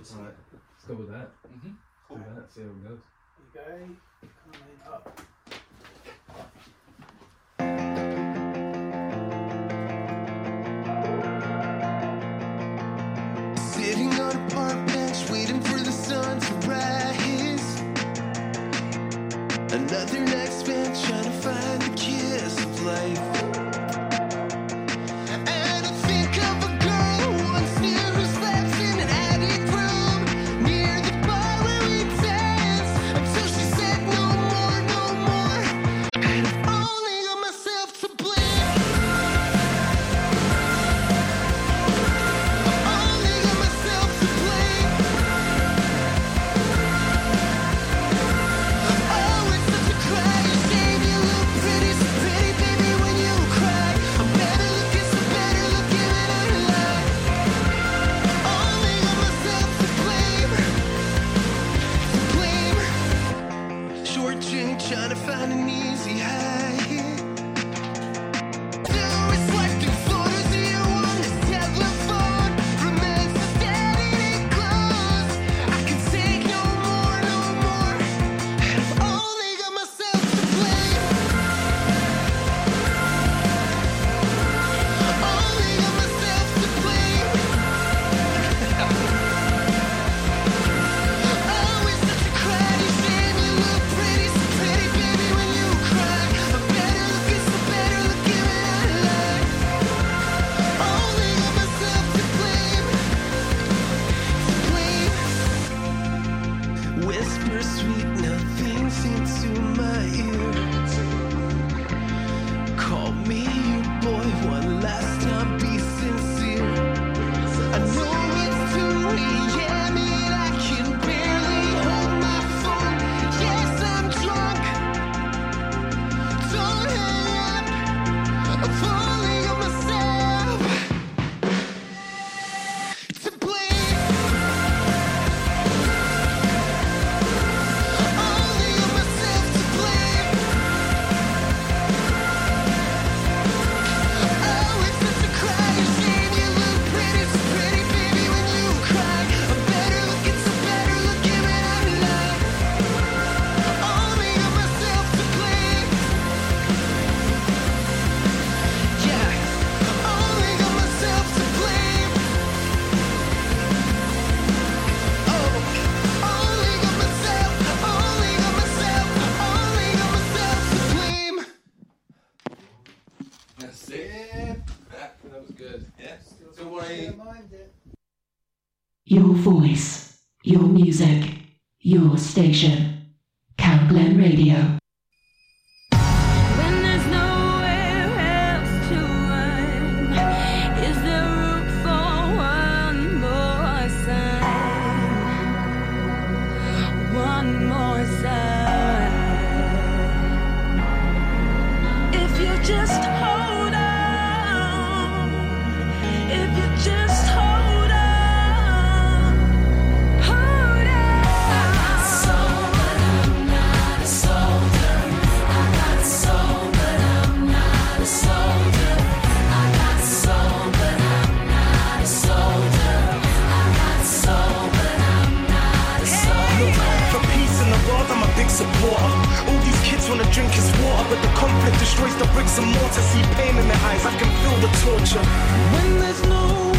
Just All right. Let's go with that. Mm-hmm. Cool. Do that. See how it goes. Okay, coming up. station. toys, the bricks and mortar, see pain in their eyes. I can feel the torture. When there's no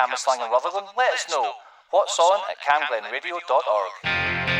camera and in Let us know. What's on at camglenradio.org.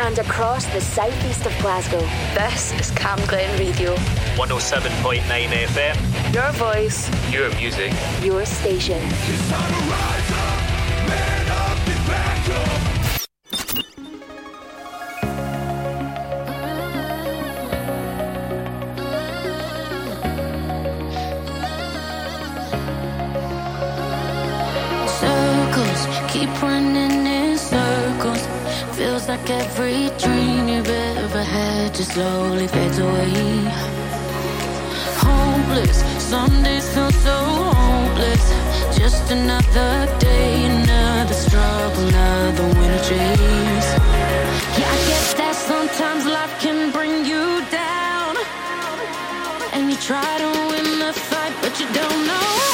and across the southeast of Glasgow. This is Cam Glen Radio. 107.9 FM. Your voice. Your music. Your station. every dream you've ever had just slowly fades away. Hopeless, some days feel so hopeless. Just another day, another struggle, another winter chase. Yeah, I guess that sometimes life can bring you down. And you try to win the fight, but you don't know.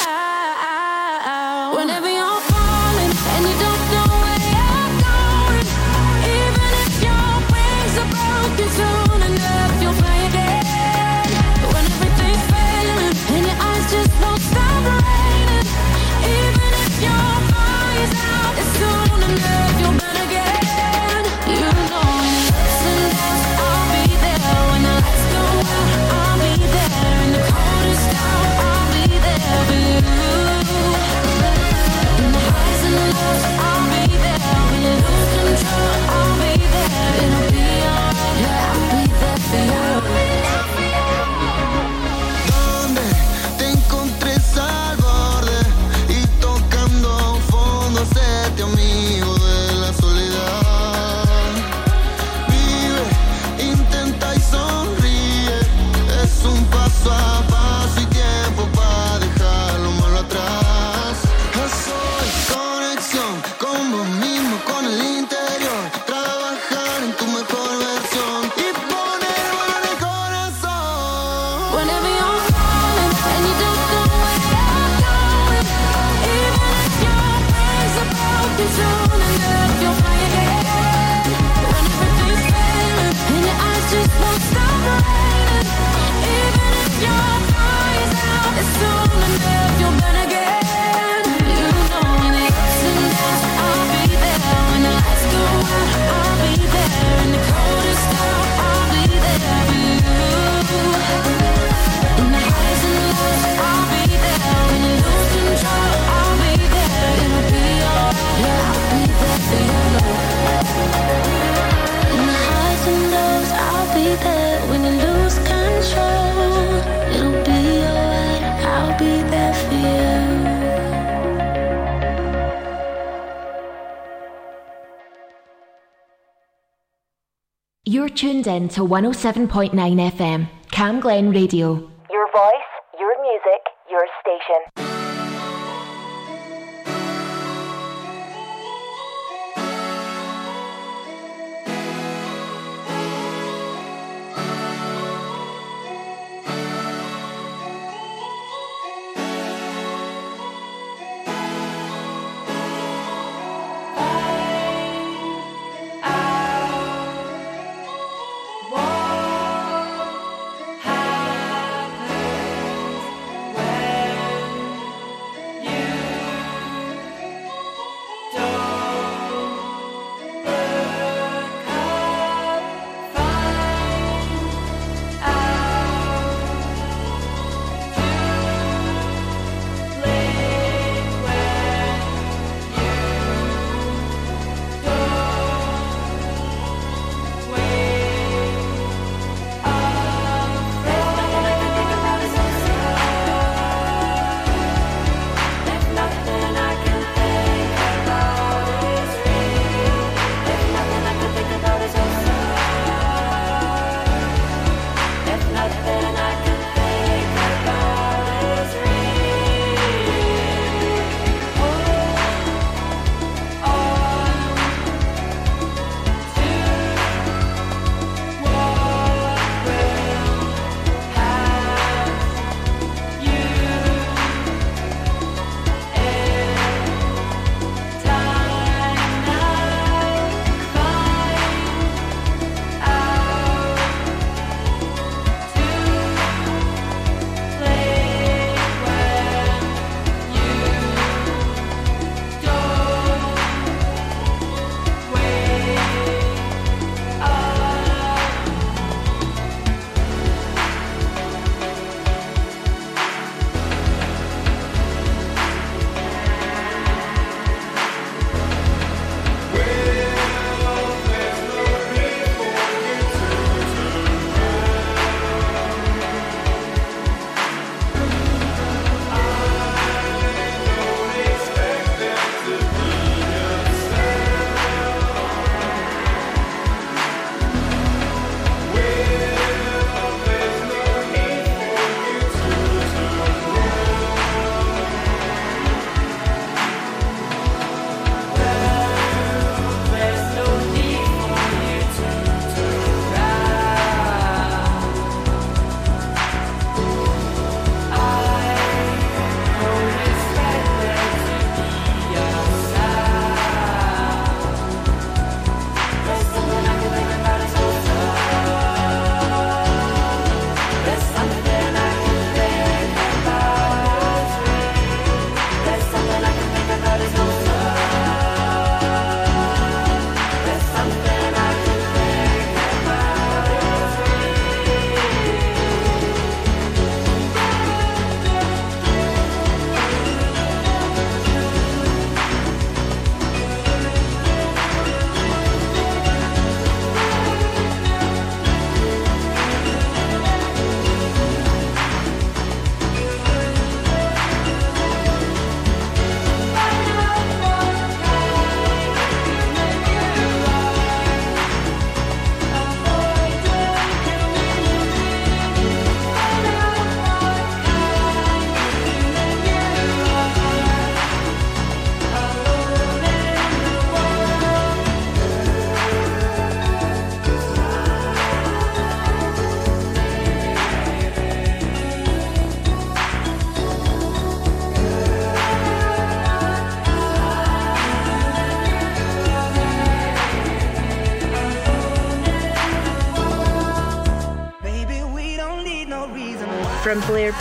tuned in to 107.9 FM, Cam Glen Radio. Your voice, your music, your station.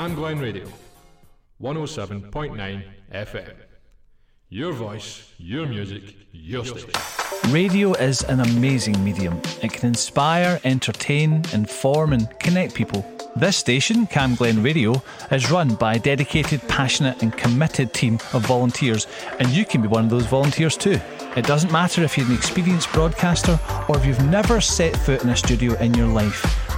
Cam Glen Radio, 107.9 FM. Your voice, your music, your station. Radio is an amazing medium. It can inspire, entertain, inform, and connect people. This station, Cam Glen Radio, is run by a dedicated, passionate, and committed team of volunteers, and you can be one of those volunteers too. It doesn't matter if you're an experienced broadcaster or if you've never set foot in a studio in your life.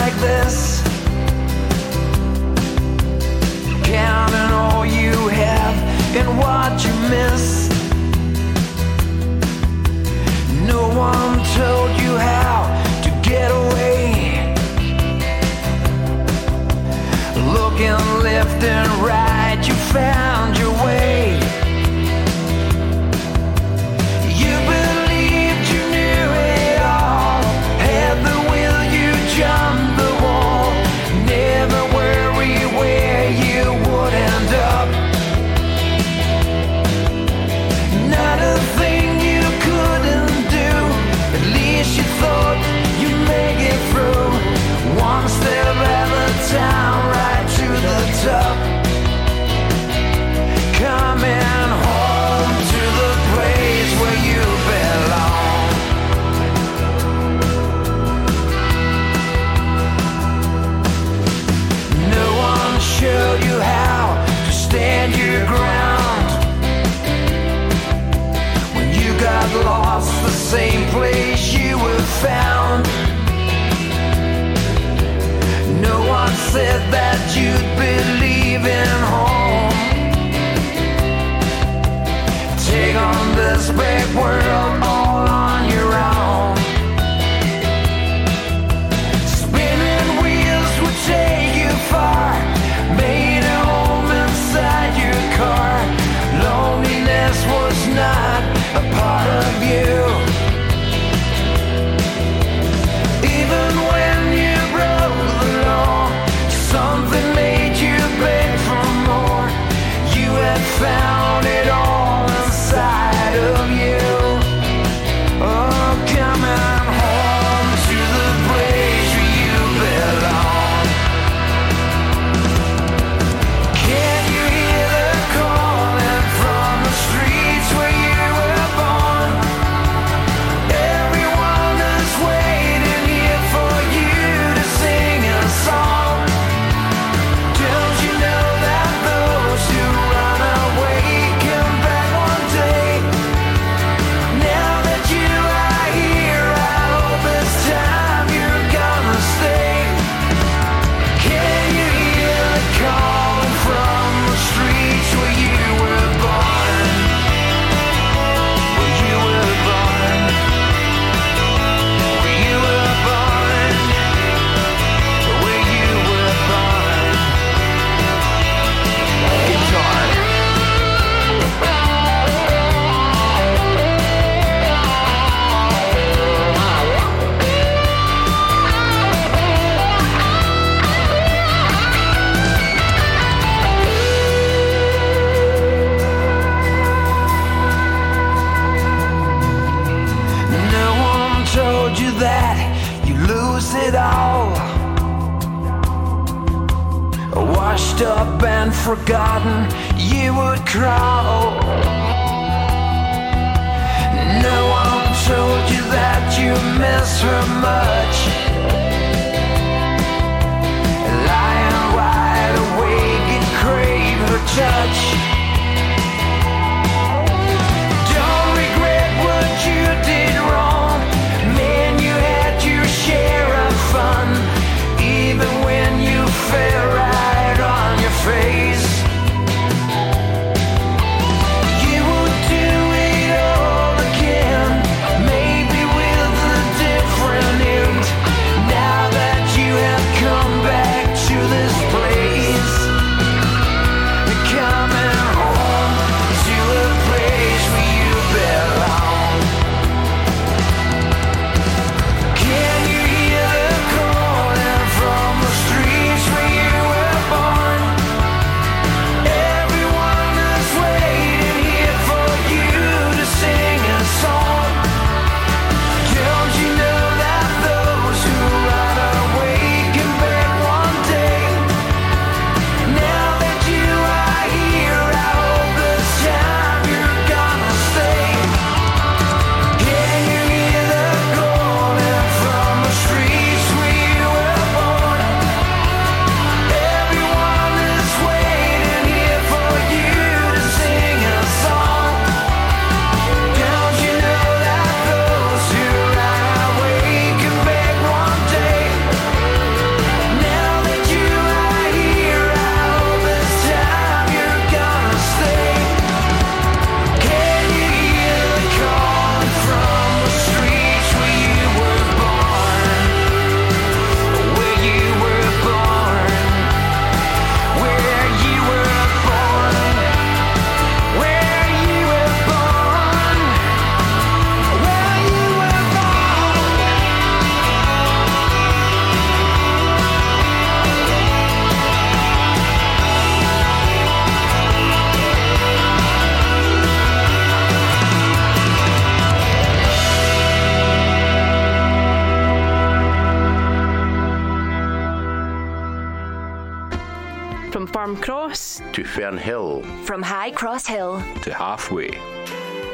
like this. Counting all you have and what you miss. No one told you how to get away. Looking left and right, you found your way.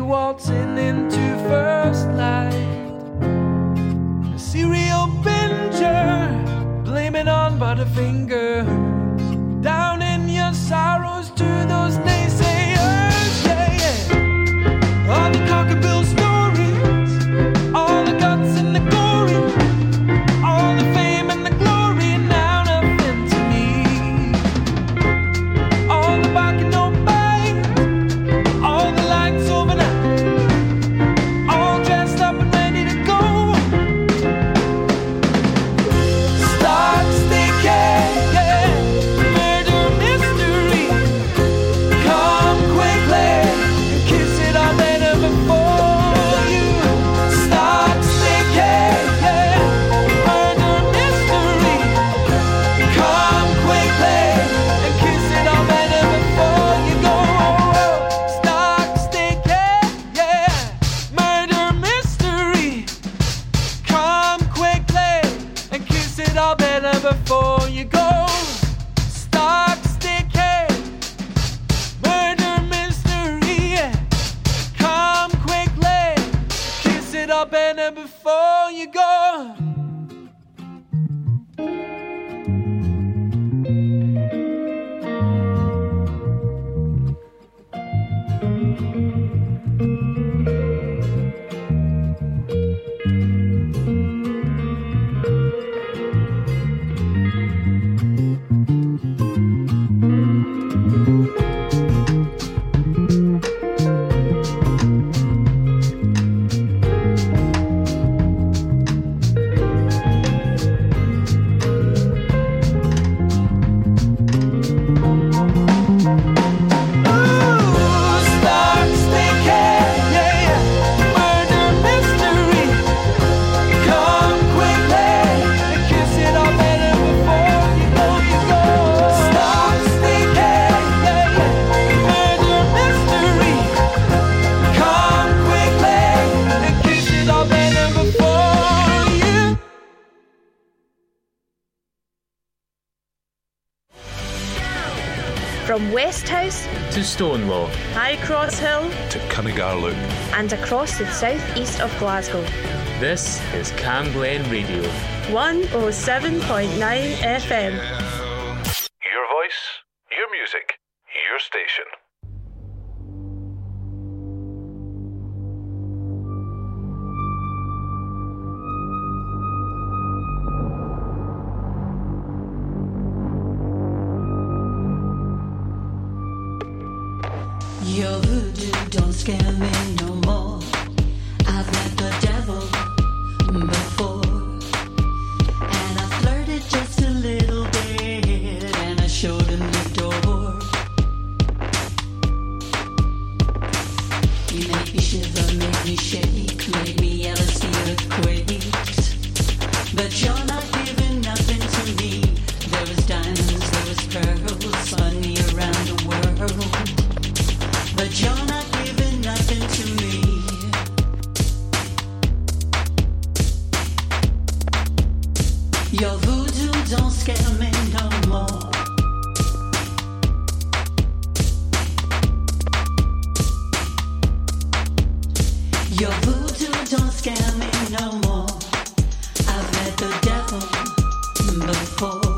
waltzing into first light. A serial binger, blaming on Butterfinger. to Stonelaw, High Cross Hill, to Cuningar Loop, and across the southeast of Glasgow. This is Camglen Radio, 107.9 FM. before.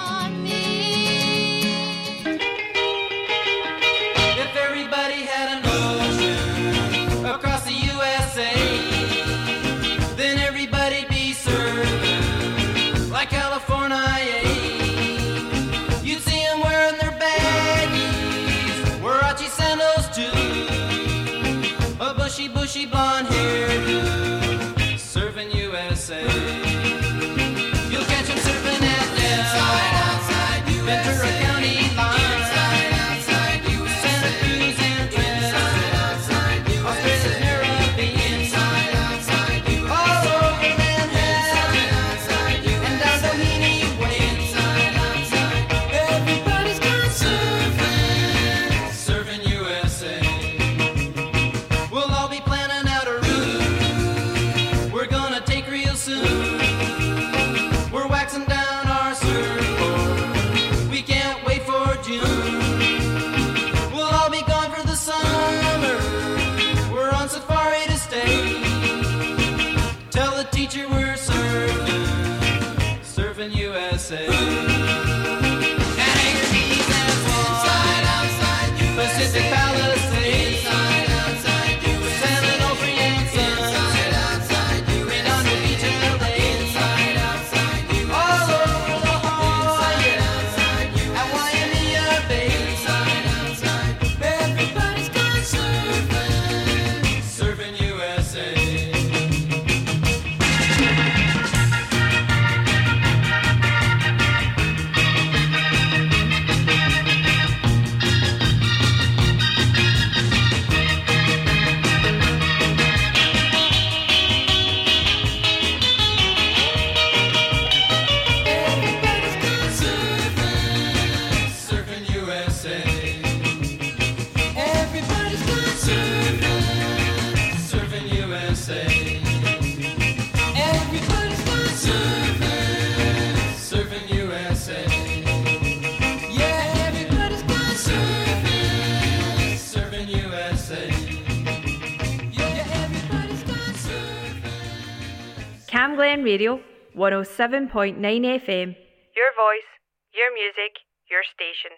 107.9 FM. Your voice, your music, your station.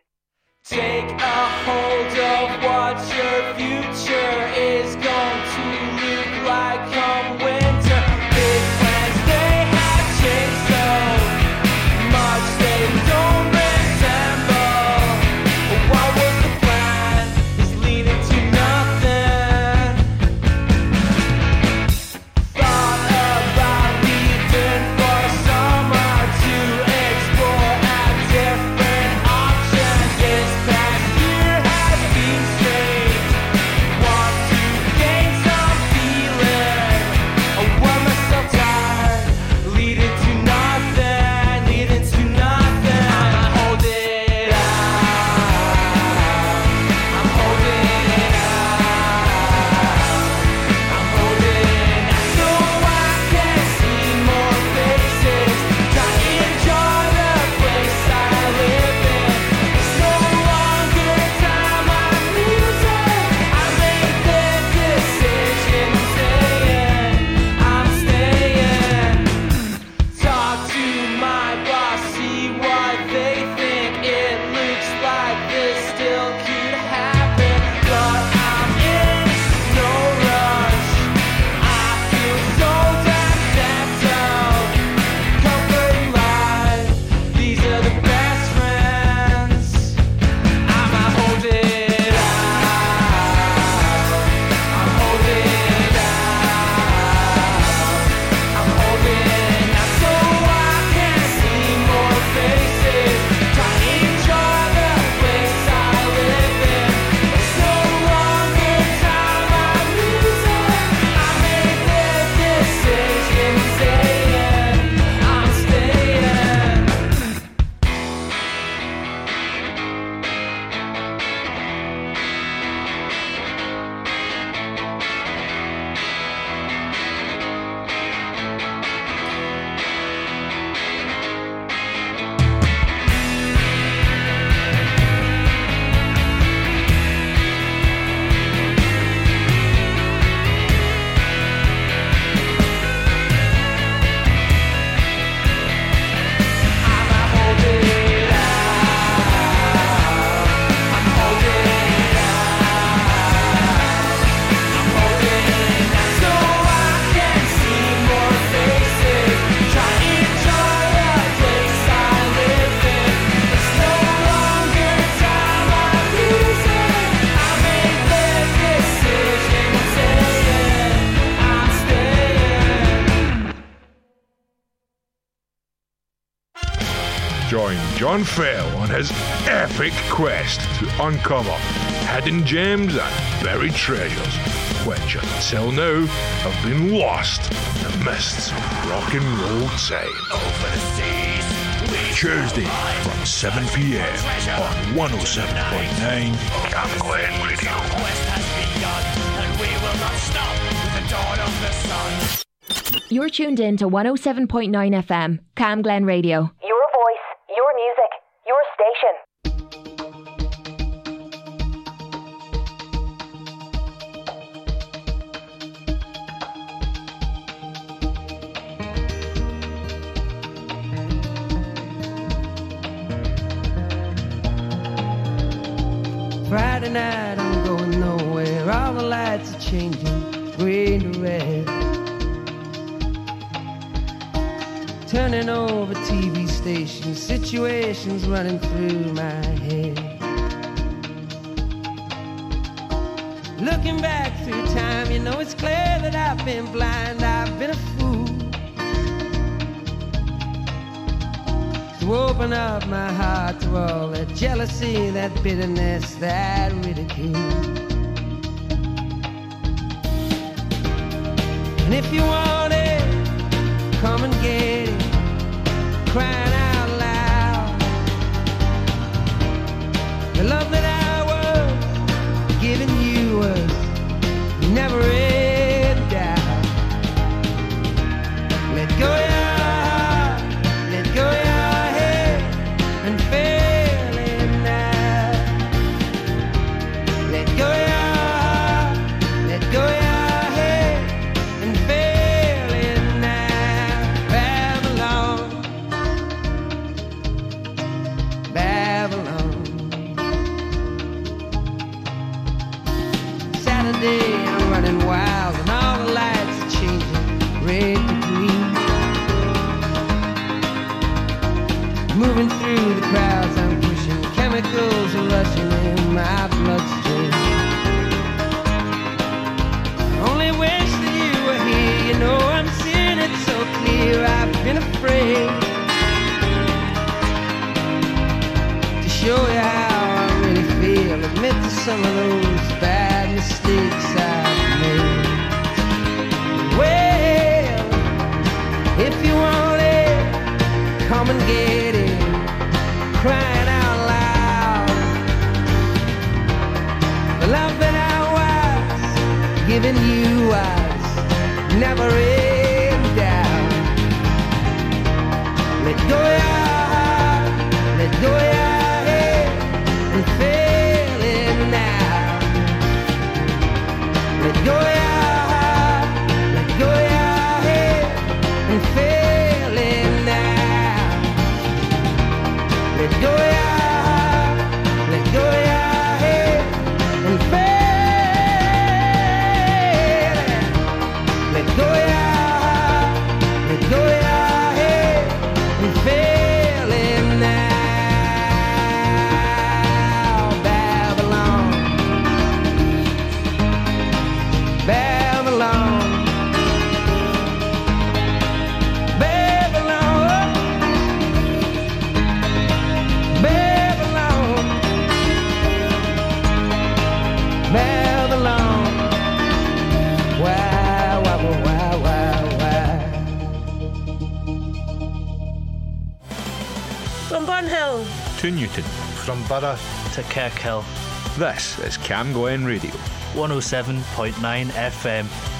Take a hold of what your future is going to look like come winter. John Fell on his epic quest to uncover hidden gems and buried treasures, which until now have been lost in the mists of rock and roll time. Tuesday from 7 p.m. on 107.9 Camglen Radio. You're tuned in to 107.9 FM, Camglen Radio. Music, your station. Friday night, I'm going nowhere. All the lights are changing, green to red. Turning over TV stations, situations running through my head. Looking back through time, you know it's clear that I've been blind, I've been a fool. To open up my heart to all that jealousy, that bitterness, that ridicule. And if you want it, come and get it, crying The love that From Borough to Kirkhill. This is Camglen Radio. 107.9 FM.